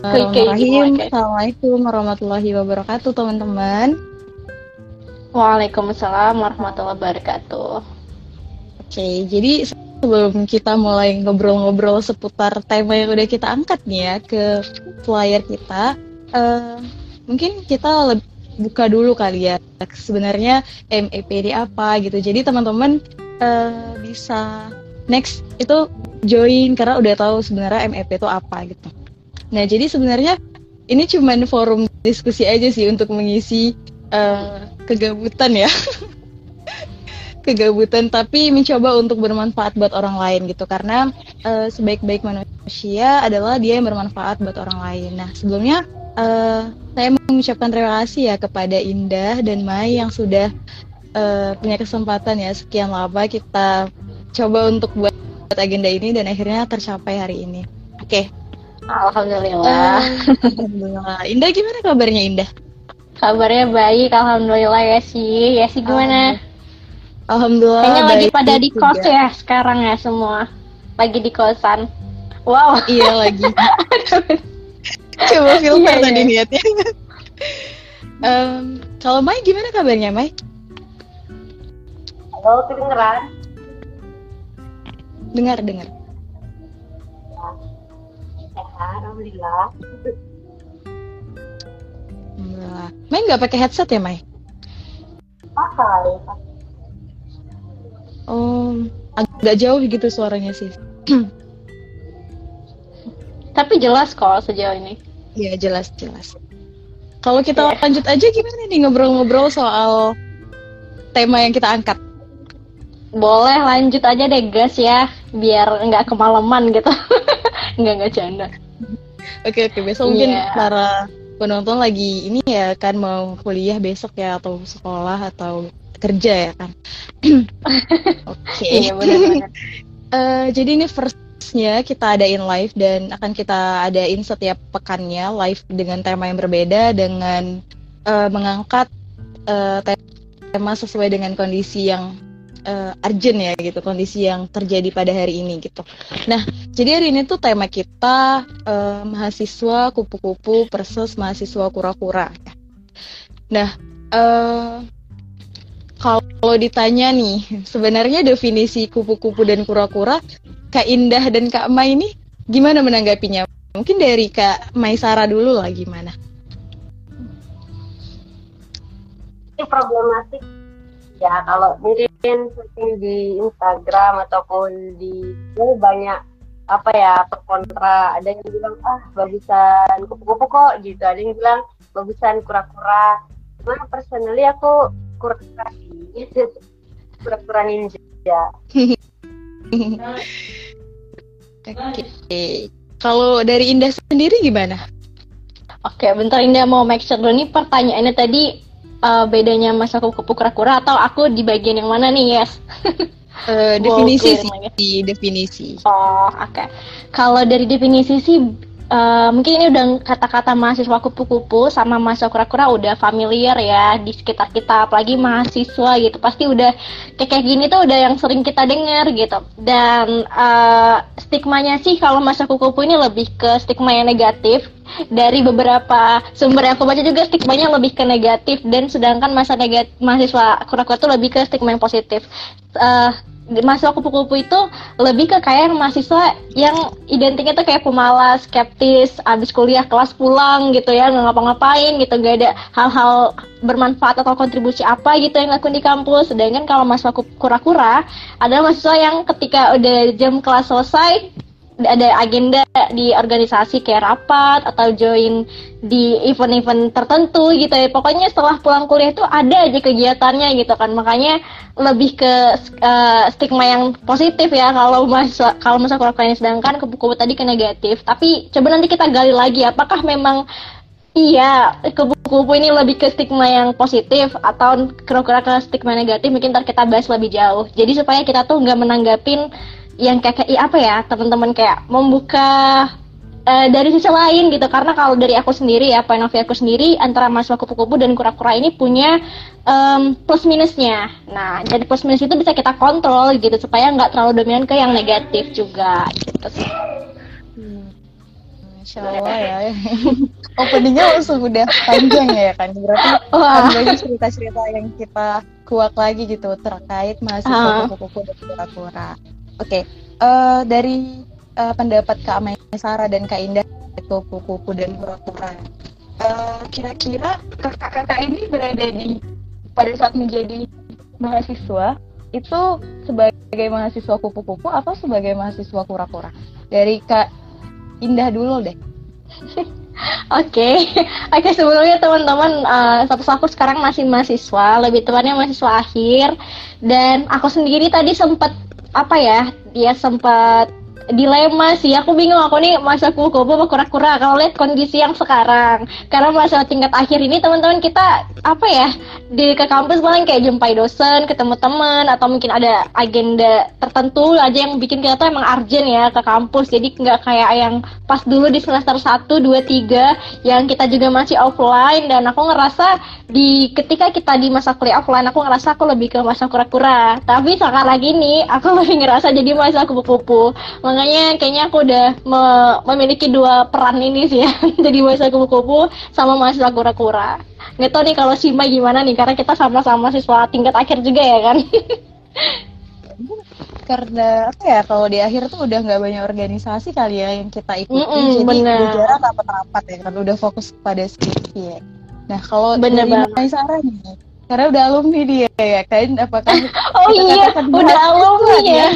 Bismillahirrahmanirrahim. Assalamualaikum warahmatullahi wabarakatuh, teman-teman. Waalaikumsalam warahmatullahi wabarakatuh. Oke, jadi sebelum kita mulai ngobrol-ngobrol seputar tema yang udah kita angkat nih ya ke flyer kita, uh, mungkin kita buka dulu kali ya sebenarnya MEP ini apa gitu. Jadi teman-teman uh, bisa next itu join karena udah tahu sebenarnya MEP itu apa gitu. Nah jadi sebenarnya ini cuma forum diskusi aja sih untuk mengisi uh, kegabutan ya. kegabutan tapi mencoba untuk bermanfaat buat orang lain gitu karena uh, sebaik-baik manusia adalah dia yang bermanfaat buat orang lain. Nah sebelumnya uh, saya mengucapkan terima kasih ya kepada Indah dan Mai yang sudah uh, punya kesempatan ya sekian lama kita coba untuk buat agenda ini dan akhirnya tercapai hari ini. Oke. Okay. Alhamdulillah. Uh, Alhamdulillah. Indah gimana kabarnya Indah? Kabarnya baik, alhamdulillah ya sih. Ya sih gimana? Alhamdulillah. Kayaknya lagi pada di kos ya sekarang ya semua. Lagi di kosan. Wow. Iya lagi. Coba filter iya, tadi iya. niatnya. um, kalau Mai gimana kabarnya Mai? Halo, kedengeran? Dengar, dengar. Alhamdulillah. Alhamdulillah. Mai nggak pakai headset ya, Mai? Pakai. Oh, agak jauh gitu suaranya sih. Tapi jelas kok sejauh ini. Iya, jelas, jelas. Kalau kita yeah. lanjut aja gimana nih ngobrol-ngobrol soal tema yang kita angkat? Boleh lanjut aja deh guys ya, biar nggak kemalaman gitu. nggak nggak canda. Oke oke, besok yeah. mungkin para penonton lagi ini ya kan mau kuliah besok ya atau sekolah atau kerja ya kan. Oke. Iya uh, jadi ini firstnya kita adain live dan akan kita adain setiap pekannya live dengan tema yang berbeda dengan uh, mengangkat uh, tema sesuai dengan kondisi yang uh, urgent ya gitu kondisi yang terjadi pada hari ini gitu. Nah jadi hari ini tuh tema kita uh, mahasiswa kupu-kupu versus mahasiswa kura-kura. Nah uh, kalau ditanya nih sebenarnya definisi kupu-kupu dan kura-kura Kak Indah dan Kak Mai ini gimana menanggapinya? Mungkin dari Kak Maisara dulu lah gimana? Ini problematik ya kalau mungkin searching di Instagram ataupun di oh, banyak apa ya kontra ada yang bilang ah bagusan kupu-kupu kok gitu ada yang bilang bagusan kura-kura cuman personally aku kura-kura kura-kura ninja Oke. Okay. Kalau dari Indah sendiri gimana? Oke, bentar Indah mau make sure dulu nih pertanyaannya tadi uh, bedanya mas aku kupu kura-kura atau aku di bagian yang mana nih yes? Uh, definisi sih definisi. Oh oke. Okay. kalau dari definisi sih Uh, mungkin ini udah kata-kata mahasiswa kupu-kupu sama mahasiswa kura-kura udah familiar ya di sekitar kita apalagi mahasiswa gitu. Pasti udah kayak gini tuh udah yang sering kita dengar gitu. Dan uh, stigmanya sih kalau mahasiswa kupu-kupu ini lebih ke stigma yang negatif. Dari beberapa sumber yang aku baca juga stigmanya lebih ke negatif. Dan sedangkan masa negatif mahasiswa kura-kura tuh lebih ke stigma yang positif. Uh, mahasiswa kupu-kupu itu lebih ke kayak mahasiswa yang identiknya tuh kayak pemalas, skeptis, abis kuliah kelas pulang gitu ya, nggak ngapa-ngapain gitu, gak ada hal-hal bermanfaat atau kontribusi apa gitu yang lakuin di kampus. Sedangkan kalau mahasiswa kura-kura adalah mahasiswa yang ketika udah jam kelas selesai ada agenda di organisasi kayak rapat atau join di event-event tertentu gitu ya. Pokoknya setelah pulang kuliah itu ada aja kegiatannya gitu kan. Makanya lebih ke uh, stigma yang positif ya kalau masa kalau masa kurang sedangkan kupu-kupu tadi ke negatif. Tapi coba nanti kita gali lagi apakah memang Iya, kupu-kupu ini lebih ke stigma yang positif atau kira-kira ke stigma negatif? Mungkin ntar kita bahas lebih jauh. Jadi supaya kita tuh nggak menanggapin yang kayak, kayak apa ya teman-teman kayak membuka uh, dari sisi lain gitu karena kalau dari aku sendiri ya point of view aku sendiri antara mahasiswa kupu-kupu dan kura-kura ini punya um, plus minusnya nah jadi plus minus itu bisa kita kontrol gitu supaya nggak terlalu dominan ke yang negatif juga gitu sih hmm. Masya Allah ya. Openingnya langsung udah panjang ya kan. Berarti Wah. banyak cerita-cerita yang kita kuak lagi gitu terkait mahasiswa kupu-kupu dan kura-kura. Oke, okay. uh, eh, dari uh, pendapat Kak Sarah dan Kak Indah kupu-kupu dan kura-kura. Uh, kira-kira kakak-kakak ini berada di pada saat menjadi mahasiswa itu sebagai mahasiswa kupu-kupu atau sebagai mahasiswa kura-kura? Dari Kak Indah dulu deh. Oke, oke okay, sebelumnya teman-teman, uh, satu aku sekarang masih mahasiswa, lebih tepatnya mahasiswa akhir, dan aku sendiri tadi sempat apa ya, dia sempat dilema sih. Aku bingung aku nih masa kupu-kupu apa kura-kura? Kalau lihat kondisi yang sekarang. Karena masa tingkat akhir ini teman-teman kita apa ya di ke kampus paling kayak jumpai dosen ketemu teman atau mungkin ada agenda tertentu aja yang bikin kita tuh emang urgent ya ke kampus. Jadi nggak kayak yang pas dulu di semester 1, 2, 3 yang kita juga masih offline. Dan aku ngerasa di ketika kita di masa kuliah offline aku ngerasa aku lebih ke masa kura-kura. Tapi sekarang ini aku lebih ngerasa jadi masa kupu-kupu makanya kayaknya aku udah me memiliki dua peran ini sih ya. Jadi mahasiswa kupu-kupu sama mahasiswa kura-kura. Nggak tahu nih kalau Sima gimana nih karena kita sama-sama siswa tingkat akhir juga ya kan? Karena apa ya kalau di akhir tuh udah nggak banyak organisasi kali ya yang kita ikuti mm -mm, jadi bener. jarang rapat-rapat ya kan udah fokus pada skripsi ya. Nah kalau bener banget. Sarah nih karena udah alumni dia ya kan? Apakah oh iya udah alumni ya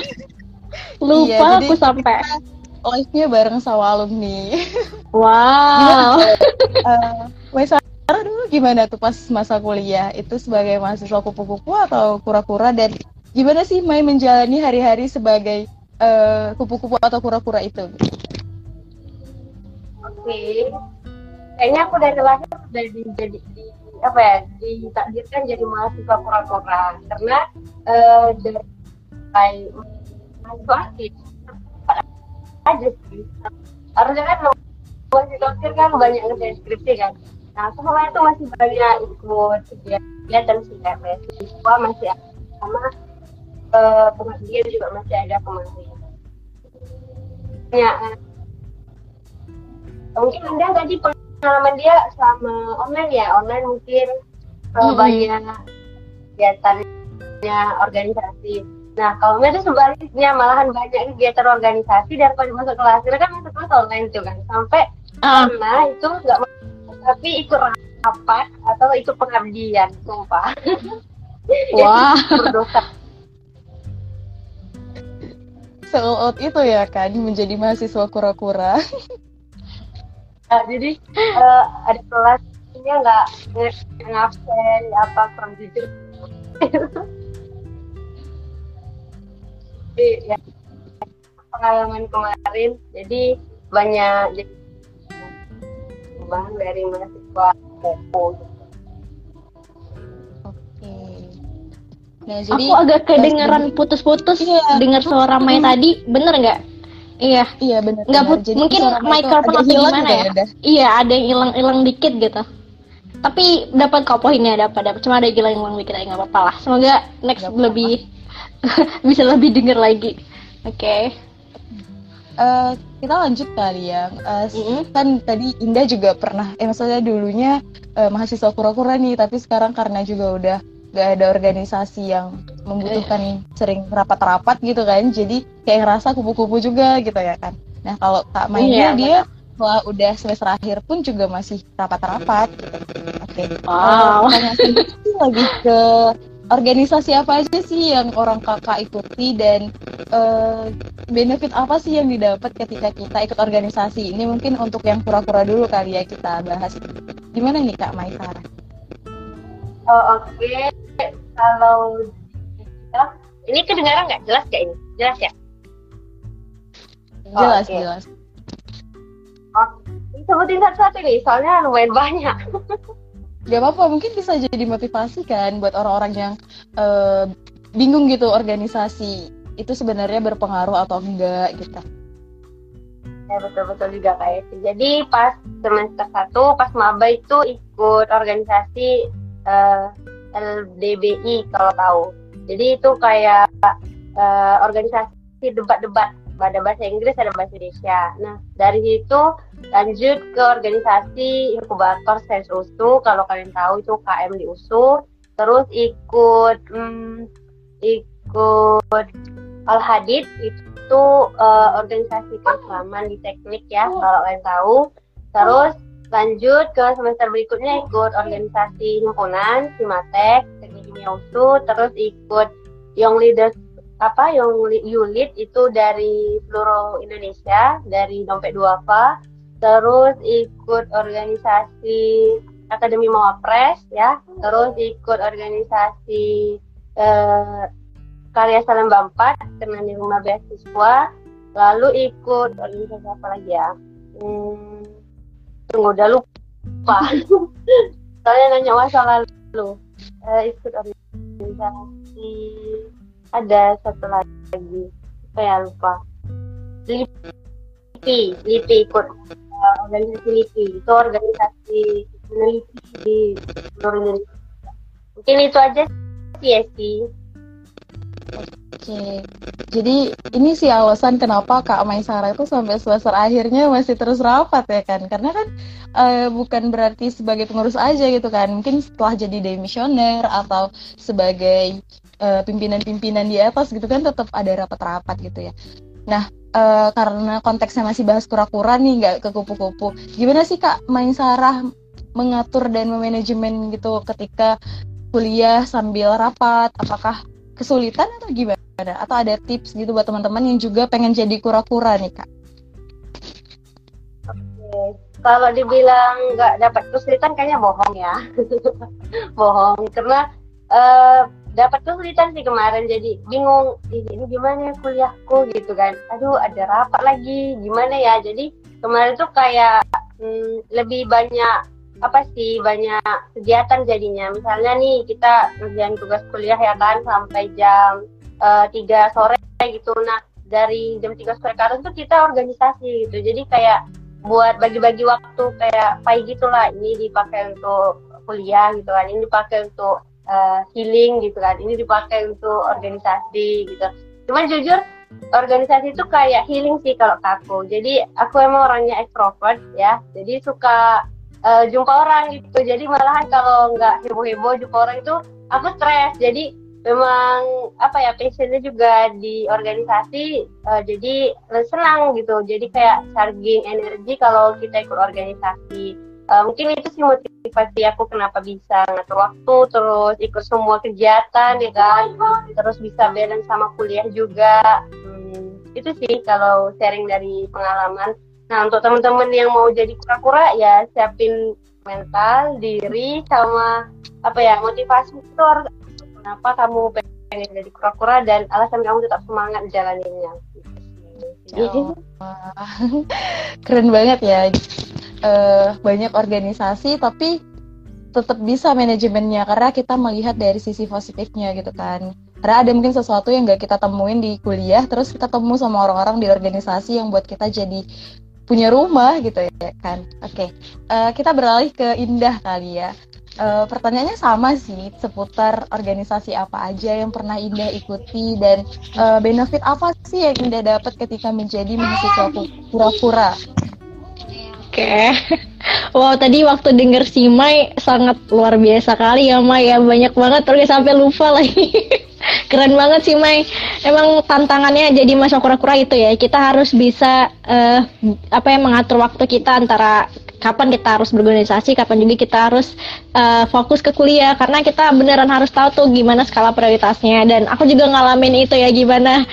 Lupa iya, aku sampai live-nya bareng sama alumni. Wow. gimana, uh, dulu gimana tuh pas masa kuliah? Itu sebagai mahasiswa kupu-kupu atau kura-kura dan gimana sih Mai menjalani hari-hari sebagai uh, kupu-kupu atau kura-kura itu? Oke. Kayaknya aku dari lahir sudah di, jadi di, apa ya ditakdirkan jadi mahasiswa kura-kura karena uh, dari situasi aja sih harusnya kan masih dokter kan banyak ngerjain skripsi kan nah semua itu masih banyak ikut kegiatan sih kayak beasiswa masih sama uh, juga masih ada kemarin ya mungkin anda tadi pengalaman dia selama online ya online mungkin mm -hmm. banyak kegiatannya organisasi Nah, kalau itu sebaliknya malahan banyak kegiatan organisasi daripada masuk kelas. Karena kan masuk kelas online tuh kan. Sampai uh. karena itu nggak tapi ikut rapat atau ikut pengabdian, sumpah. Wah. Berdosa. Sell out itu ya kan menjadi mahasiswa kura-kura. nah, jadi uh, ada kelasnya nggak ngabsen apa kurang jujur jadi ya pengalaman kemarin jadi banyak jadi bang dari mahasiswa Popo Oke. Nah, jadi aku agak kedengeran putus-putus iya, dengar suara Mai tadi, bener nggak? Iya. Iya benar. Nggak put mungkin microphone atau gimana ya? Udah. Iya, ada yang hilang-hilang dikit gitu. Tapi dapat kok poinnya dapat dapat cuma ada yang hilang dikit aja nggak apa-apa lah. Semoga next gak lebih bisa lebih denger lagi oke okay. uh, eh, kita lanjut kali ya uh, mm-hmm. kan tadi Indah juga pernah eh maksudnya dulunya uh, mahasiswa kura-kura nih tapi sekarang karena juga udah gak ada organisasi yang membutuhkan sering rapat-rapat gitu kan jadi kayak ngerasa kupu-kupu juga gitu ya kan nah kalau Kak Mainnya dia wah udah semester akhir pun juga masih rapat-rapat oke okay. wow. uh, lagi ke organisasi apa aja sih yang orang kakak ikuti dan uh, benefit apa sih yang didapat ketika kita ikut organisasi ini mungkin untuk yang kura-kura dulu kali ya kita bahas gimana nih kak Maisara? Oh oke okay. kalau ini kedengaran nggak jelas ya ini jelas ya? Jelas oh, okay. jelas. Oh, sebutin satu-satu nih soalnya lumayan banyak. gak apa-apa mungkin bisa jadi motivasi kan buat orang-orang yang uh, bingung gitu organisasi. Itu sebenarnya berpengaruh atau enggak gitu. Ya betul betul juga kayak itu jadi pas semester satu pas maba itu ikut organisasi uh, eh, LDBI kalau tahu. Jadi itu kayak uh, organisasi debat-debat ada bahasa Inggris ada bahasa Indonesia. Nah dari situ lanjut ke organisasi inkubator sains USU kalau kalian tahu itu KM di USU terus ikut hmm, ikut Al Hadid itu uh, organisasi keislaman di teknik ya kalau kalian tahu. Terus lanjut ke semester berikutnya ikut organisasi himpunan Simatek teknik kimia USU terus ikut Young Leaders apa yang Yulit itu dari seluruh Indonesia dari dompet duafa terus ikut organisasi Akademi Mawapres ya terus ikut organisasi eh, karya Salemba 4 dengan rumah beasiswa lalu ikut organisasi apa lagi ya? Hmm, tunggu udah lupa. Soalnya nanya masa lalu. Eh, ikut organisasi ada satu lagi. Saya lupa. LIPI LIPI ikut. Uh, organisasi LIPI itu organisasi peneliti di seluruh Indonesia mungkin itu aja sih ya sih Oke, jadi ini sih alasan kenapa Kak Maisara itu sampai semester akhirnya masih terus rapat ya kan? Karena kan uh, bukan berarti sebagai pengurus aja gitu kan? Mungkin setelah jadi demisioner atau sebagai Eh, pimpinan-pimpinan di atas gitu kan tetap ada rapat-rapat gitu ya. Nah, uh, karena konteksnya masih bahas kura-kura nih, nggak ke kupu-kupu. Gimana sih Kak Main Sarah mengatur dan memanajemen gitu ketika kuliah sambil rapat? Apakah kesulitan atau gimana? Atau ada tips gitu buat teman-teman yang juga pengen jadi kura-kura nih Kak? Kalau dibilang nggak dapat kesulitan kayaknya bohong ya, bohong karena uh, dapat kesulitan sih kemarin jadi bingung. Ini gimana kuliahku gitu kan. Aduh ada rapat lagi gimana ya? Jadi kemarin tuh kayak hmm, lebih banyak apa sih banyak kegiatan jadinya. Misalnya nih kita kerjaan tugas kuliah ya kan sampai jam uh, eh, 3 sore gitu. Nah dari jam 3 sore ke tuh kita organisasi gitu. Jadi kayak buat bagi-bagi waktu kayak pagi gitulah. Ini dipakai untuk kuliah gitu kan ini dipakai untuk uh, healing gitu kan. Ini dipakai untuk organisasi gitu. Cuman jujur organisasi itu kayak healing sih kalau aku. Jadi aku emang orangnya extrovert ya. Jadi suka uh, jumpa orang gitu. Jadi malahan kalau nggak heboh-heboh jumpa orang itu aku stres. Jadi memang apa ya passionnya juga di organisasi uh, jadi senang gitu. Jadi kayak charging energi kalau kita ikut organisasi uh, mungkin itu sih motivasi aku kenapa bisa ngatur waktu terus ikut semua kegiatan ya kan? Terus bisa balance sama kuliah juga. Hmm, itu sih kalau sharing dari pengalaman. Nah untuk teman-teman yang mau jadi kura-kura ya siapin mental diri sama apa ya motivasi itu kenapa kamu pengen jadi kura-kura dan alasan kamu tetap semangat jalaninnya? Ya, keren banget ya uh, banyak organisasi tapi tetap bisa manajemennya karena kita melihat dari sisi positifnya gitu kan karena ada mungkin sesuatu yang gak kita temuin di kuliah terus kita temu sama orang-orang di organisasi yang buat kita jadi punya rumah gitu ya kan oke okay. uh, eh, kita beralih ke Indah kali ya uh, pertanyaannya sama sih seputar organisasi apa aja yang pernah Indah ikuti dan uh, benefit apa sih yang Indah dapat ketika menjadi mahasiswa pura-pura. Okay. Wow, tadi waktu denger si Mai sangat luar biasa kali ya Mai ya. Banyak banget terus sampai lupa lagi. Keren banget sih Mai. Emang tantangannya jadi masa kura-kura itu ya. Kita harus bisa uh, apa ya mengatur waktu kita antara kapan kita harus berorganisasi, kapan juga kita harus uh, fokus ke kuliah karena kita beneran harus tahu tuh gimana skala prioritasnya. Dan aku juga ngalamin itu ya gimana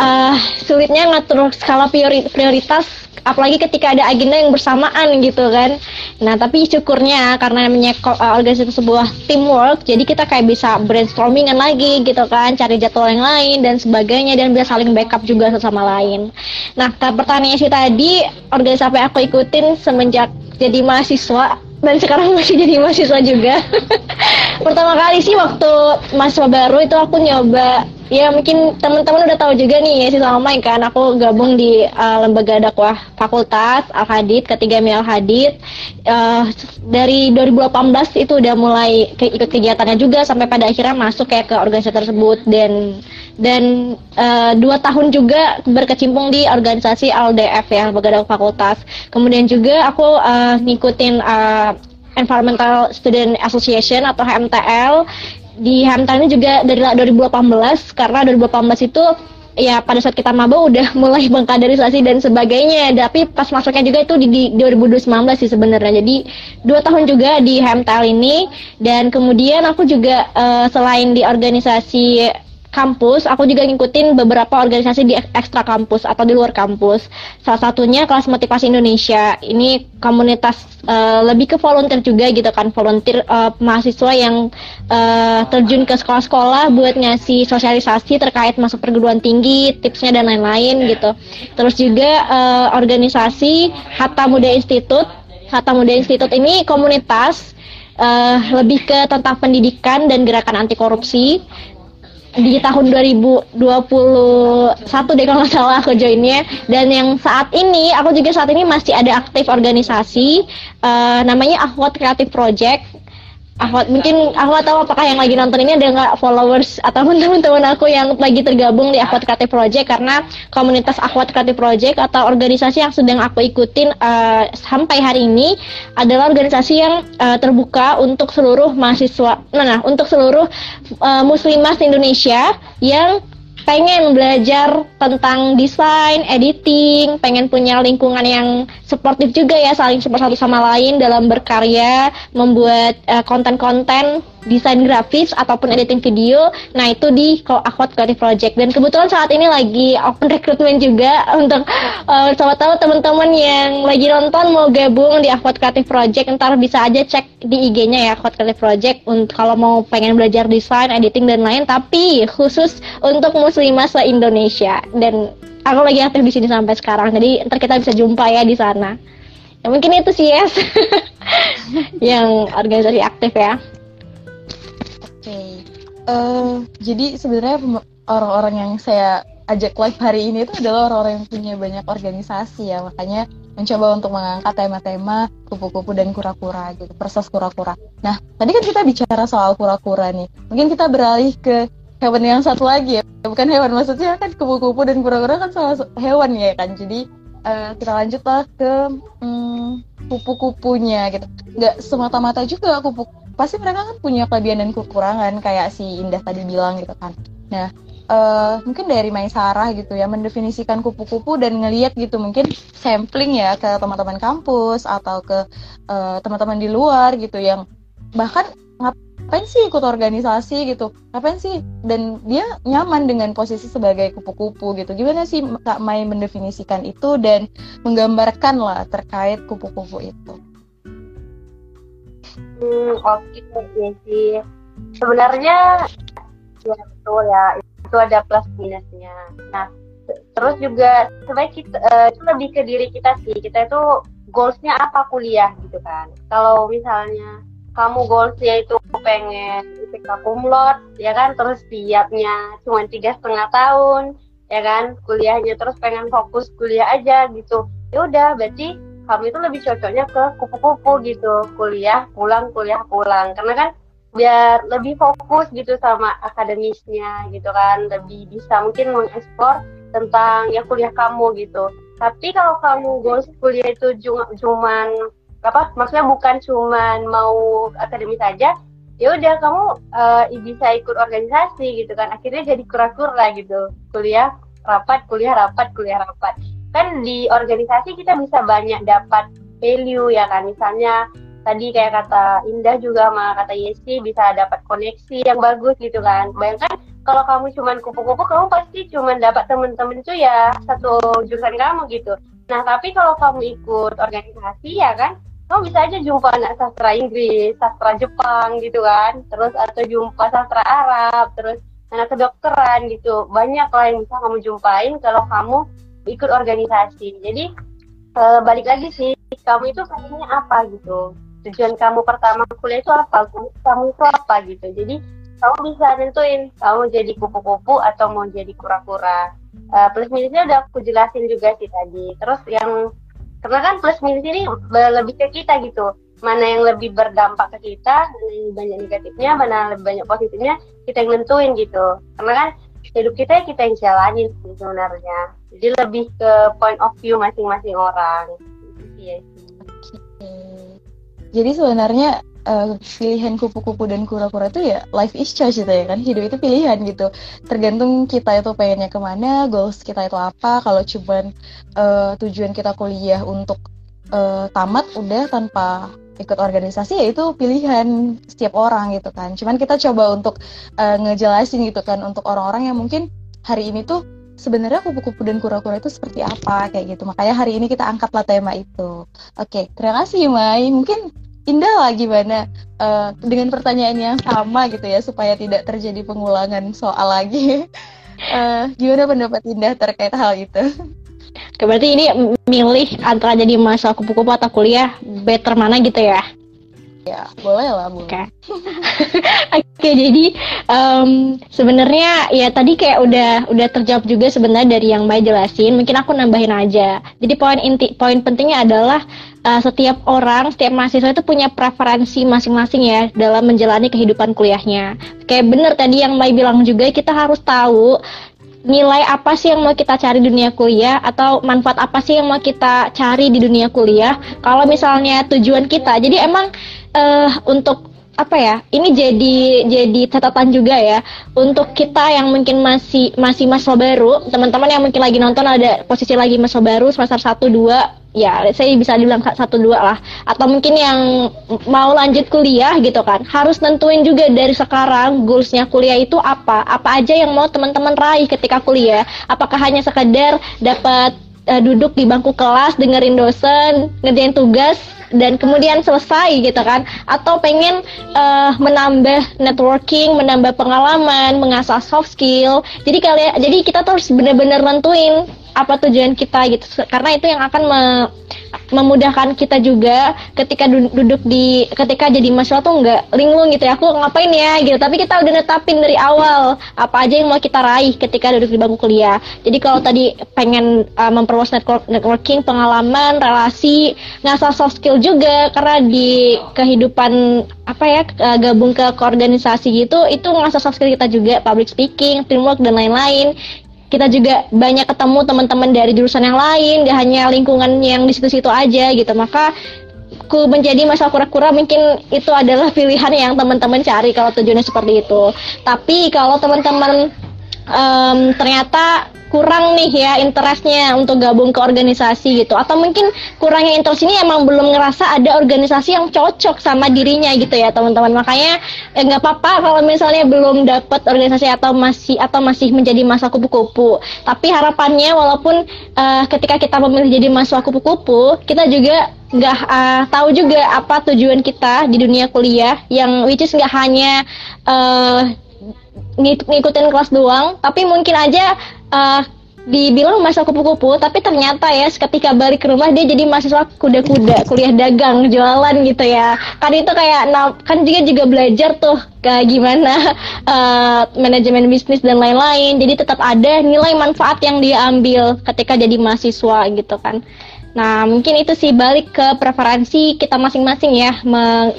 uh, sulitnya ngatur skala prioritas apalagi ketika ada agenda yang bersamaan gitu kan. Nah tapi syukurnya karena namanya uh, organisasi sebuah teamwork jadi kita kayak bisa brainstormingan lagi gitu kan cari jadwal yang lain dan sebagainya dan bisa saling backup juga satu sama lain. Nah pertanyaan sih tadi organisasi apa yang aku ikutin semenjak jadi mahasiswa dan sekarang masih jadi mahasiswa juga. Pertama kali sih waktu mahasiswa baru itu aku nyoba Ya mungkin teman-teman udah tahu juga nih ya sama Mike kan. Aku gabung di uh, lembaga dakwah fakultas Al Hadid ketiga Al Hadid. Uh, dari 2018 itu udah mulai ke ikut kegiatannya juga sampai pada akhirnya masuk kayak ke organisasi tersebut. Dan dan uh, dua tahun juga berkecimpung di organisasi LDF ya lembaga fakultas. Kemudian juga aku uh, ngikutin uh, Environmental Student Association atau HMTL di ini juga dari 2018 karena 2018 itu ya pada saat kita maba udah mulai mengkaderisasi dan sebagainya. Tapi pas masuknya juga itu di, di 2019 sih sebenarnya. Jadi dua tahun juga di HMTL ini. Dan kemudian aku juga uh, selain di organisasi kampus, aku juga ngikutin beberapa organisasi di ekstra kampus atau di luar kampus. Salah satunya kelas motivasi Indonesia. Ini komunitas uh, lebih ke volunteer juga gitu kan, volunteer uh, mahasiswa yang uh, terjun ke sekolah-sekolah buat ngasih sosialisasi terkait masuk perguruan tinggi, tipsnya dan lain-lain gitu. Terus juga uh, organisasi Hatta Muda Institute. Hatta Muda Institute ini komunitas uh, lebih ke tentang pendidikan dan gerakan anti korupsi di tahun 2021 deh kalau nggak salah aku joinnya. Dan yang saat ini aku juga saat ini masih ada aktif organisasi uh, namanya Ahwat Creative Project Ahwat mungkin Ahwat tahu apakah yang lagi nonton ini ada nggak followers atau teman-teman aku yang lagi tergabung di Ahwat Creative Project? Karena komunitas Ahwat Creative Project atau organisasi yang sedang aku ikutin uh, sampai hari ini adalah organisasi yang uh, terbuka untuk seluruh mahasiswa, nah, nah untuk seluruh uh, muslimah Indonesia yang pengen belajar tentang desain, editing, pengen punya lingkungan yang sportif juga ya, saling support satu sama lain dalam berkarya, membuat uh, konten-konten desain grafis ataupun editing video. Nah, itu di Akwat Creative Project. Dan kebetulan saat ini lagi open recruitment juga untuk uh, sobat tahu teman-teman yang lagi nonton mau gabung di Akwat Creative Project, ntar bisa aja cek di IG-nya ya Akwat Creative Project untuk kalau mau pengen belajar desain, editing dan lain, tapi khusus untuk muslimah se-Indonesia. Dan aku lagi aktif di sini sampai sekarang. Jadi ntar kita bisa jumpa ya di sana. Ya, mungkin itu sih yes. yang organisasi aktif ya okay. uh, eh, jadi sebenarnya orang-orang yang saya ajak live hari ini itu adalah orang-orang yang punya banyak organisasi ya. Makanya mencoba untuk mengangkat tema-tema kupu-kupu dan kura-kura gitu proses kura-kura. Nah tadi kan kita bicara soal kura-kura nih. Mungkin kita beralih ke hewan yang satu lagi ya. Bukan hewan maksudnya kan kupu-kupu dan kura-kura kan salah hewan ya kan. Jadi uh, kita lanjutlah ke um, kupu-kupunya gitu. Nggak semata-mata juga kupu pasti mereka kan punya kelebihan dan kekurangan kayak si Indah tadi bilang gitu kan. Nah, uh, mungkin dari Sarah gitu ya mendefinisikan kupu-kupu dan ngeliat gitu mungkin sampling ya ke teman-teman kampus atau ke uh, teman-teman di luar gitu yang bahkan ngapain sih ikut organisasi gitu? Ngapain sih? Dan dia nyaman dengan posisi sebagai kupu-kupu gitu. Gimana sih Kak Mai mendefinisikan itu dan menggambarkan lah terkait kupu-kupu itu Hmm, oke okay, sih. Sebenarnya ya betul ya, itu ada plus minusnya. Nah, terus juga sebaik kita uh, itu lebih ke diri kita sih. Kita itu goalsnya apa kuliah gitu kan. Kalau misalnya kamu goalsnya itu pengen IPK kumlot, ya kan, terus siapnya cuma tiga setengah tahun, ya kan, kuliahnya terus pengen fokus kuliah aja gitu. Ya udah, berarti kamu itu lebih cocoknya ke kupu-kupu gitu. Kuliah pulang kuliah pulang. Karena kan biar lebih fokus gitu sama akademisnya gitu kan. Lebih bisa mungkin mengeksplor tentang ya kuliah kamu gitu. Tapi kalau kamu goals kuliah itu cuman apa maksudnya bukan cuman mau akademis saja ya udah kamu uh, bisa ikut organisasi gitu kan. Akhirnya jadi kura-kura gitu. Kuliah rapat kuliah rapat kuliah rapat kan di organisasi kita bisa banyak dapat value ya kan. Misalnya tadi kayak kata Indah juga sama kata Yesi bisa dapat koneksi yang bagus gitu kan. Bayangkan kalau kamu cuman kupu-kupu kamu pasti cuman dapat temen-temen itu ya satu jurusan kamu gitu. Nah tapi kalau kamu ikut organisasi ya kan kamu bisa aja jumpa anak sastra Inggris sastra Jepang gitu kan. Terus atau jumpa sastra Arab terus anak kedokteran gitu. Banyak lah yang bisa kamu jumpain kalau kamu ikut organisasi. Jadi uh, balik lagi sih kamu itu pengennya apa gitu? Tujuan kamu pertama kuliah itu apa? Kamu itu apa gitu? Jadi kamu bisa nentuin kamu jadi kupu-kupu atau mau jadi kura-kura. Uh, plus minusnya udah aku jelasin juga sih tadi. Terus yang karena kan plus minus ini lebih ke kita gitu. Mana yang lebih berdampak ke kita mana yang banyak negatifnya mana yang lebih banyak positifnya kita yang nentuin gitu. Karena kan hidup kita ya kita yang jalanin sebenarnya. Jadi lebih ke point of view masing-masing orang. Iya okay. jadi sebenarnya uh, pilihan kupu-kupu dan kura-kura itu ya life is choice gitu ya kan? Hidup itu pilihan gitu. Tergantung kita itu pengennya ke mana goals kita itu apa. Kalau cuman uh, tujuan kita kuliah untuk uh, tamat udah tanpa ikut organisasi ya itu pilihan setiap orang gitu kan cuman kita coba untuk uh, ngejelasin gitu kan untuk orang-orang yang mungkin hari ini tuh sebenarnya kupu-kupu dan kura-kura itu seperti apa kayak gitu makanya hari ini kita angkatlah tema itu oke terima kasih Mai mungkin Indah lah gimana uh, dengan pertanyaan yang sama gitu ya supaya tidak terjadi pengulangan soal lagi. Uh, gimana pendapat Indah terkait hal itu? Berarti ini milih antara jadi masa kupu-kupu atau kuliah better mana gitu ya? Ya, boleh lah, Bu. Oke. Okay. Oke, okay, jadi um, sebenarnya ya tadi kayak udah udah terjawab juga sebenarnya dari yang Mbak jelasin. Mungkin aku nambahin aja. Jadi poin inti poin pentingnya adalah uh, setiap orang, setiap mahasiswa itu punya preferensi masing-masing ya dalam menjalani kehidupan kuliahnya. Kayak bener tadi yang Mbak bilang juga kita harus tahu nilai apa sih yang mau kita cari di dunia kuliah atau manfaat apa sih yang mau kita cari di dunia kuliah? Kalau misalnya tujuan kita jadi emang uh, untuk apa ya ini jadi jadi catatan juga ya untuk kita yang mungkin masih masih mahasiswa baru teman-teman yang mungkin lagi nonton ada posisi lagi mahasiswa baru semester satu dua ya saya bisa dibilang satu dua lah. Atau mungkin yang mau lanjut kuliah gitu kan harus nentuin juga dari sekarang goalsnya kuliah itu apa. Apa aja yang mau teman-teman raih ketika kuliah. Apakah hanya sekedar dapat uh, duduk di bangku kelas dengerin dosen ngerjain tugas dan kemudian selesai gitu kan. Atau pengen uh, menambah networking menambah pengalaman mengasah soft skill. Jadi kalian jadi kita tuh harus benar-benar nentuin apa tujuan kita gitu. Karena itu yang akan me, memudahkan kita juga ketika duduk di ketika jadi mahasiswa tuh nggak linglung gitu ya. Aku ngapain ya gitu. Tapi kita udah netapin dari awal apa aja yang mau kita raih ketika duduk di bangku kuliah. Jadi kalau tadi pengen uh, memperluas network, networking pengalaman relasi ngasah soft skill juga. Karena di kehidupan apa ya uh, gabung ke koorganisasi gitu itu ngasah soft skill kita juga. Public speaking teamwork dan lain-lain kita juga banyak ketemu teman-teman dari jurusan yang lain, gak hanya lingkungan yang di situ-situ aja gitu. Maka ku menjadi masa kura-kura mungkin itu adalah pilihan yang teman-teman cari kalau tujuannya seperti itu. Tapi kalau teman-teman um, ternyata kurang nih ya interestnya untuk gabung ke organisasi gitu. Atau mungkin kurangnya interest ini emang belum ngerasa ada organisasi yang cocok sama dirinya gitu ya teman-teman. Makanya eh, nggak eh, apa-apa kalau misalnya belum dapat organisasi atau masih atau masih menjadi masa kupu-kupu. Tapi harapannya walaupun uh, ketika kita memilih jadi masa kupu-kupu kita juga nggak uh, tahu juga apa tujuan kita di dunia kuliah yang which is nggak hanya uh, ngikutin kelas doang tapi mungkin aja uh, dibilang masa kupu-kupu tapi ternyata ya ketika balik ke rumah dia jadi mahasiswa kuda-kuda kuliah dagang jualan gitu ya. Kan itu kayak kan juga juga belajar tuh kayak gimana uh, manajemen bisnis dan lain-lain. Jadi tetap ada nilai manfaat yang dia ambil ketika jadi mahasiswa gitu kan. Nah mungkin itu sih balik ke preferensi kita masing-masing ya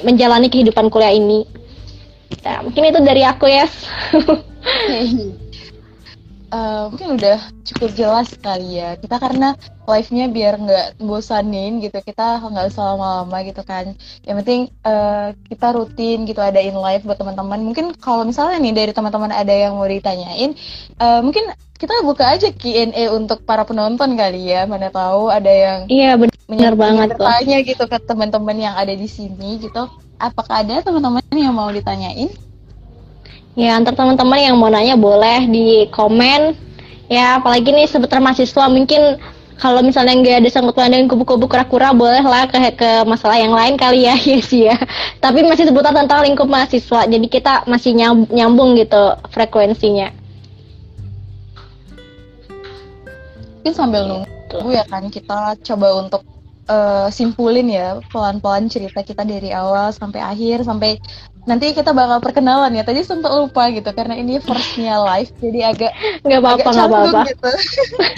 menjalani kehidupan kuliah ini nah, mungkin itu dari aku ya. Yes. uh, mungkin udah cukup jelas kali ya. Kita karena live-nya biar nggak bosanin gitu. Kita nggak usah lama-lama gitu kan. Yang penting uh, kita rutin gitu ada in live buat teman-teman. Mungkin kalau misalnya nih dari teman-teman ada yang mau ditanyain uh, mungkin kita buka aja Q&A untuk para penonton kali ya. Mana tahu ada yang iya benar banget bertanya gitu ke teman-teman yang ada di sini gitu apakah ada teman-teman yang mau ditanyain? Ya, antar teman-teman yang mau nanya boleh di komen. Ya, apalagi nih seputar mahasiswa mungkin kalau misalnya nggak ada sangkut dengan kubu-kubu kura-kura boleh lah ke, ke masalah yang lain kali ya ya sih ya. Tapi masih seputar tentang lingkup mahasiswa jadi kita masih nyambung gitu frekuensinya. Mungkin sambil nunggu ya kan kita coba untuk uh, simpulin ya pelan-pelan cerita kita dari awal sampai akhir sampai nanti kita bakal perkenalan ya. Tadi sempat lupa gitu karena ini firstnya live jadi agak nggak apa-apa nggak apa-apa. gitu.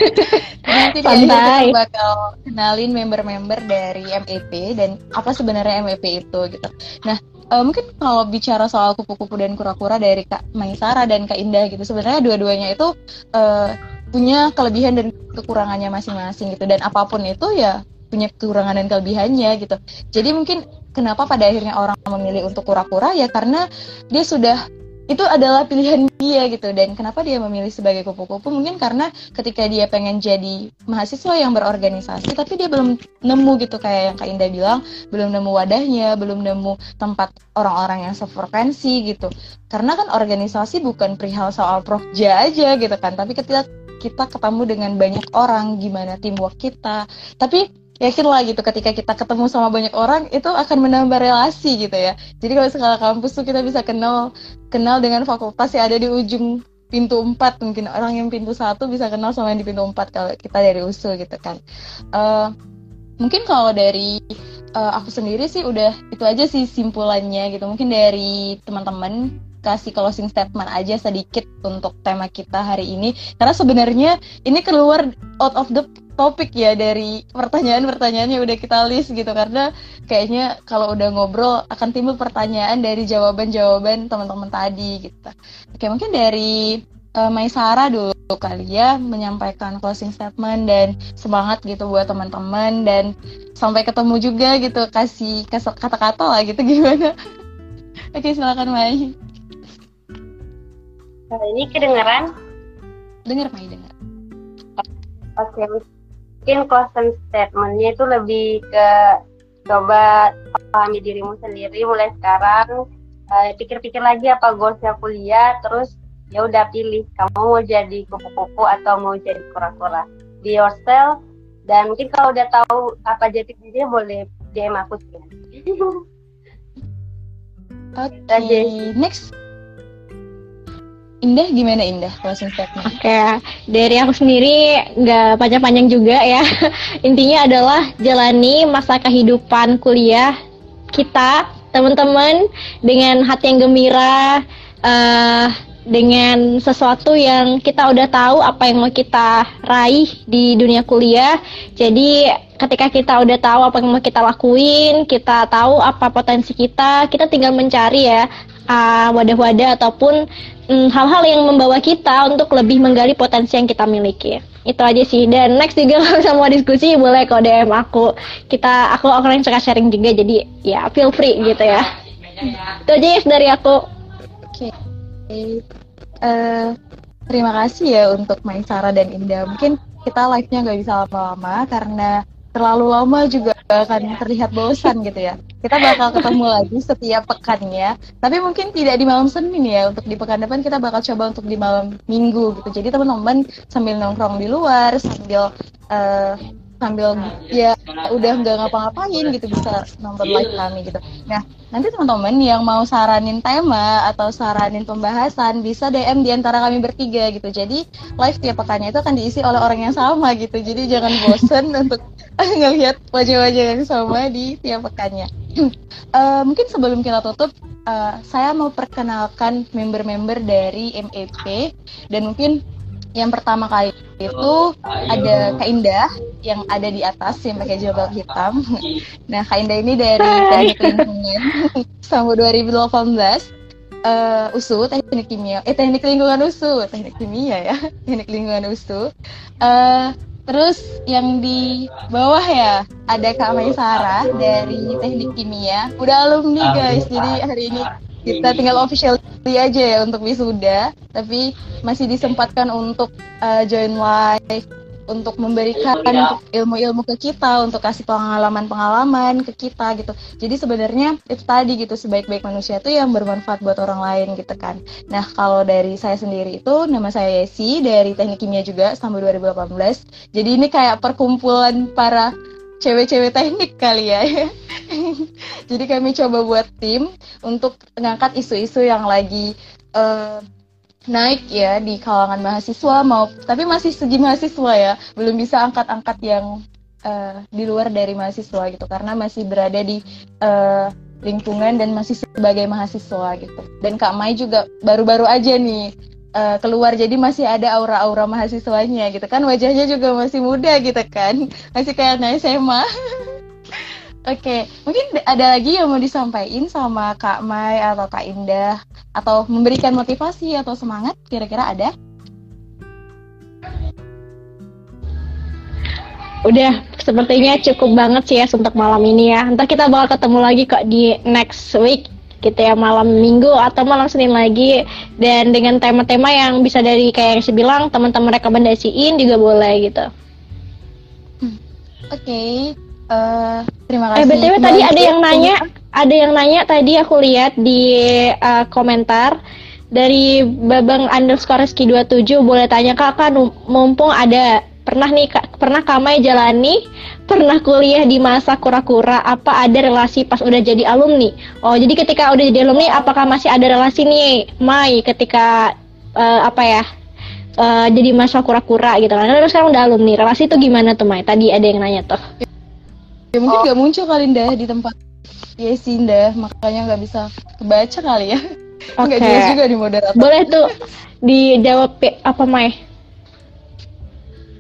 nanti kita bakal kenalin member-member dari MEP dan apa sebenarnya MEP itu gitu. Nah uh, mungkin kalau bicara soal kupu-kupu dan kura-kura dari Kak Maisara dan Kak Indah gitu sebenarnya dua-duanya itu uh, punya kelebihan dan kekurangannya masing-masing gitu. Dan apa pun itu ya punya kekurangan dan kelebihannya gitu. Jadi mungkin kenapa pada akhirnya orang memilih untuk kura-kura? Ya karena dia sudah itu adalah pilihan dia gitu. Dan kenapa dia memilih sebagai kupu-kupu? Mungkin karena ketika dia pengen jadi mahasiswa yang berorganisasi tapi dia belum nemu gitu. Kayak yang Kak Indah bilang belum nemu wadahnya belum nemu tempat orang-orang yang sefrekuensi gitu. Karena kan organisasi bukan perihal soal profja aja gitu kan. Tapi ketika kita ketemu dengan banyak orang gimana teamwork kita. Tapi yakin lah gitu ketika kita ketemu sama banyak orang itu akan menambah relasi gitu ya. Jadi kalau skala kampus tuh kita bisa kenal kenal dengan fakultas yang ada di ujung pintu empat. Mungkin orang yang pintu satu bisa kenal sama yang di pintu empat kalau kita dari usul gitu kan. Uh, mungkin kalau dari uh, aku sendiri sih udah itu aja sih simpulannya gitu. Mungkin dari teman-teman kasih closing statement aja sedikit untuk tema kita hari ini. Karena sebenarnya ini keluar out of the topik ya dari pertanyaan-pertanyaan yang udah kita list gitu karena kayaknya kalau udah ngobrol akan timbul pertanyaan dari jawaban-jawaban teman-teman tadi gitu. Oke mungkin dari uh, Maisara dulu kali ya menyampaikan closing statement dan semangat gitu buat teman-teman dan sampai ketemu juga gitu kasih kata-kata lah gitu gimana. Oke silakan Mai. Nah, ini kedengaran? Dengar Mai dengar. Oke, mungkin closing statementnya itu lebih ke coba pahami dirimu sendiri mulai sekarang uh, pikir-pikir lagi apa goalsnya kuliah terus ya udah pilih kamu mau jadi kupu-kupu atau mau jadi kura-kura. Be yourself dan mungkin kalau udah tahu apa jati dirinya boleh DM aku sih. Oke, okay. next Indah gimana Indah closing statement? Oke, okay. dari aku sendiri nggak panjang-panjang juga ya. Intinya adalah jalani masa kehidupan kuliah kita, teman-teman, dengan hati yang gembira, uh, dengan sesuatu yang kita udah tahu apa yang mau kita raih di dunia kuliah. Jadi ketika kita udah tahu apa yang mau kita lakuin, kita tahu apa potensi kita, kita tinggal mencari ya uh, wadah-wadah ataupun mm, hal-hal yang membawa kita untuk lebih menggali potensi yang kita miliki. Itu aja sih. Dan next juga kalau sama diskusi boleh kok DM aku. Kita aku orang yang suka sharing juga jadi ya feel free gitu ya. Itu aja ya dari aku. Oke. Okay. Uh, eh, terima kasih ya untuk Maisara dan Indah. Mungkin kita live-nya nggak bisa lama-lama karena terlalu lama juga akan terlihat bosan gitu ya. Kita bakal ketemu lagi setiap pekannya, tapi mungkin tidak di malam Senin ya. Untuk di pekan depan kita bakal coba untuk di malam Minggu gitu. Jadi teman-teman sambil nongkrong di luar, sambil uh, sambil ya udah nggak ngapa-ngapain gitu bisa nonton live kami gitu. Nah nanti teman-teman yang mau saranin tema atau saranin pembahasan bisa DM di antara kami bertiga gitu. Jadi live tiap pekannya itu akan diisi oleh orang yang sama gitu. Jadi jangan bosen untuk ngelihat wajah-wajah yang sama di tiap pekannya. uh, mungkin sebelum kita tutup, uh, saya mau perkenalkan member-member dari MEP dan mungkin yang pertama kali itu ada Kak Indah yang ada di atas yang pakai jilbab hitam. Nah, Kak Indah ini dari Teknik Lingkungan tahun 2018. Uh, USU teknik kimia. Eh teknik lingkungan USU teknik kimia ya. Teknik lingkungan USU. Uh, terus yang di bawah ya ada Kak Maisara dari teknik kimia. Udah alumni guys. Jadi hari ini kita tinggal official aja ya untuk wisuda. Tapi masih disempatkan untuk uh, join live untuk memberikan ilmu-ilmu ke kita untuk kasih pengalaman-pengalaman ke kita gitu. Jadi sebenarnya itu tadi gitu sebaik-baik manusia itu yang bermanfaat buat orang lain gitu kan. Nah kalau dari saya sendiri itu nama saya Yesi dari teknik kimia juga sampai 2018 jadi ini kayak perkumpulan para cewek-cewek teknik kali ya. Jadi kami coba buat tim untuk mengangkat isu-isu yang lagi uh, naik ya di kalangan mahasiswa mau tapi masih segi mahasiswa ya. Belum bisa angkat-angkat yang uh, di luar dari mahasiswa gitu karena masih berada di uh, lingkungan dan masih sebagai mahasiswa gitu. Dan Kak Mai juga baru-baru aja nih uh, keluar jadi masih ada aura-aura mahasiswanya gitu kan. Wajahnya juga masih muda gitu kan. Masih kayak naik SMA Oke, mungkin ada lagi yang mau disampaikan sama Kak Mai atau Kak Indah atau memberikan motivasi atau semangat kira-kira ada? Udah, sepertinya cukup banget sih ya untuk malam ini ya. Ntar kita bakal ketemu lagi kok di next week gitu ya malam minggu atau malam Senin lagi dan dengan tema-tema yang bisa dari kayak yang saya bilang teman-teman rekomendasiin juga boleh gitu. Hmm. Oke, okay. Uh, eh, Terima eh, kasih. Eh btw tadi ada yang nanya, ada yang nanya tadi aku lihat di uh, komentar dari babang underscore ski 27 boleh tanya kakak mumpung ada pernah nih kak, pernah kamai jalani pernah kuliah di masa kura-kura apa ada relasi pas udah jadi alumni? Oh jadi ketika udah jadi alumni apakah masih ada relasi nih Mai ketika uh, apa ya uh, jadi masa kura-kura gitu kan? Terus sekarang udah alumni relasi itu gimana tuh Mai? Tadi ada yang nanya tuh ya mungkin oh. nggak oh. muncul kali Indah di tempat. Ya sih Indah. Makanya nggak bisa kebaca kali ya. Okay. nggak jelas juga di moderator. Boleh tuh dijawab apa Mai?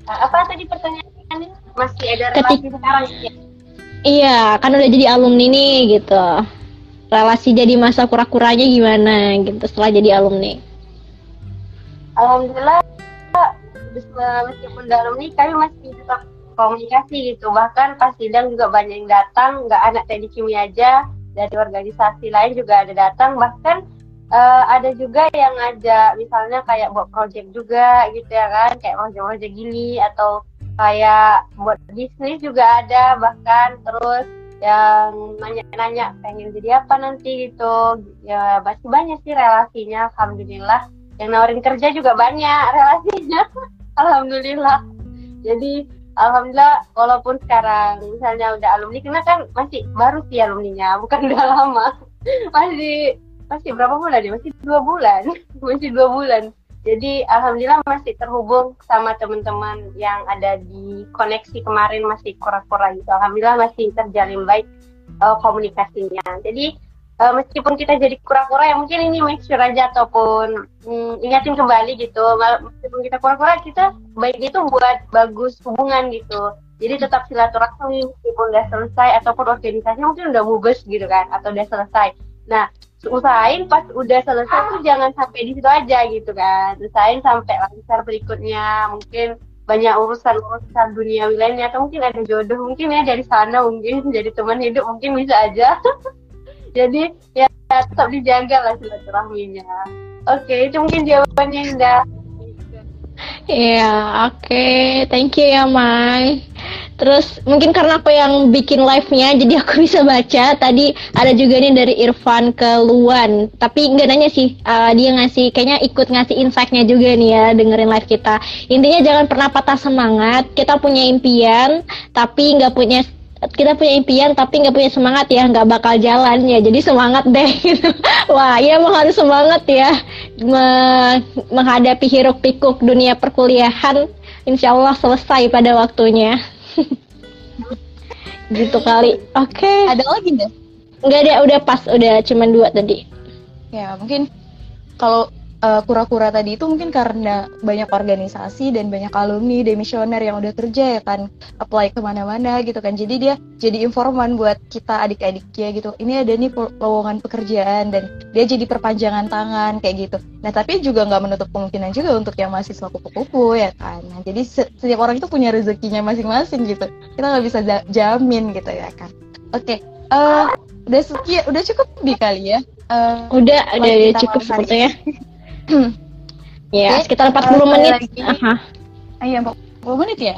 Apa tadi pertanyaannya? Masih ada relasi sekarang ya? Iya kan udah jadi alumni nih gitu. Relasi jadi masa kura-kuranya gimana gitu setelah jadi alumni. Alhamdulillah meskipun udah alumni kami masih tetap komunikasi gitu. Bahkan pas sidang juga banyak yang datang nggak anak teknik kimia aja. Dari organisasi lain juga ada datang. Bahkan uh, ada juga yang ngajak misalnya kayak buat project juga gitu ya kan. Kayak project-project gini atau kayak buat bisnis juga ada. Bahkan terus yang nanya-nanya pengen jadi apa nanti? gitu. Ya masih banyak sih relasinya alhamdulillah. Yang nawarin kerja juga banyak relasinya. Alhamdulillah. Jadi alhamdulillah walaupun sekarang misalnya udah alumni karena kan masih baru sih alumninya bukan udah lama. Masih masih berapa bulan ya? Masih dua bulan. Masih dua bulan. Jadi alhamdulillah masih terhubung sama teman-teman yang ada di koneksi kemarin masih kura-kura gitu. Alhamdulillah masih terjalin baik uh, komunikasinya. Jadi uh, meskipun kita jadi kura-kura ya mungkin ini make sure aja ataupun mm, ingatin kembali gitu. Meskipun kita kura-kura kita baiknya itu buat bagus hubungan gitu. Jadi tetap silaturahmi meskipun udah selesai ataupun organisasi mungkin udah mubes gitu kan atau udah selesai. Nah usahain pas udah selesai tuh jangan sampai di situ aja gitu kan. Usahain sampai lancar berikutnya mungkin banyak urusan-urusan dunia lainnya atau mungkin ada jodoh mungkin ya dari sana mungkin jadi teman hidup mungkin bisa aja jadi ya tetap dijaga lah silaturahminya oke itu mungkin jawabannya Indah Iya, oke. Okay. Thank you ya, Mai. Terus mungkin karena aku yang bikin live-nya, jadi aku bisa baca. Tadi ada juga nih dari Irfan ke Luan. Tapi nggak nanya sih, uh, dia ngasih, kayaknya ikut ngasih insight-nya juga nih ya, dengerin live kita. Intinya jangan pernah patah semangat. Kita punya impian, tapi nggak punya kita punya impian tapi nggak punya semangat ya nggak bakal jalan ya. Jadi semangat deh gitu. Wah ya mau harus semangat ya. Menghadapi hiruk pikuk dunia perkuliahan insya Allah selesai pada waktunya. Gitu kali. Oke. Okay. ada lagi nggak? Nggak ada udah pas udah cuman dua tadi. Ya mungkin kalau uh, kura-kura tadi itu mungkin karena banyak organisasi dan banyak alumni demisioner yang udah kerja ya kan apply ke mana-mana gitu kan. Jadi dia jadi informan buat kita adik-adiknya gitu ini ada nih lowongan pekerjaan dan dia jadi perpanjangan tangan kayak gitu. Nah tapi juga nggak menutup kemungkinan juga untuk yang mahasiswa kupu-kupu ya kan. Nah, jadi setiap orang itu punya rezekinya masing-masing gitu. Kita nggak bisa jamin gitu ya kan. Oke okay. uh, eh, udah sekian udah cukup di kali ya? Uh, udah udah cukup sebetulnya ya, okay. sekitar 40 uh, menit. Lagi. Aha. Ah, iya, 40 menit ya?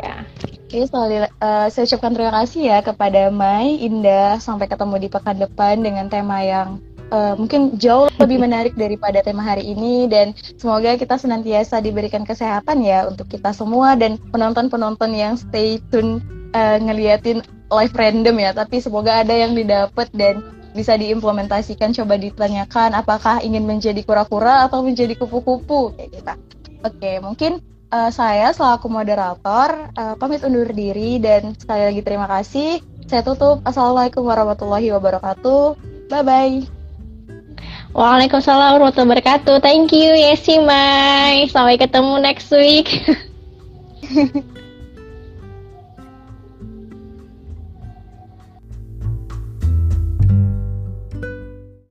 Ya. Oke, okay, uh, saya ucapkan terima kasih ya kepada Mai, Indah, sampai ketemu di pekan depan dengan tema yang uh, mungkin jauh lebih menarik daripada tema hari ini dan semoga kita senantiasa diberikan kesehatan ya untuk kita semua dan penonton-penonton yang stay tune uh, ngeliatin live random ya, tapi semoga ada yang didapat dan bisa diimplementasikan coba ditanyakan apakah ingin menjadi kura-kura atau menjadi kupu-kupu kayak gitu. Oke, mungkin uh, saya selaku moderator uh, pamit undur diri dan sekali lagi terima kasih. Saya tutup. Assalamualaikum warahmatullahi wabarakatuh. Bye bye. Waalaikumsalam warahmatullahi wabarakatuh. Thank you Yesi Mai. Sampai ketemu next week.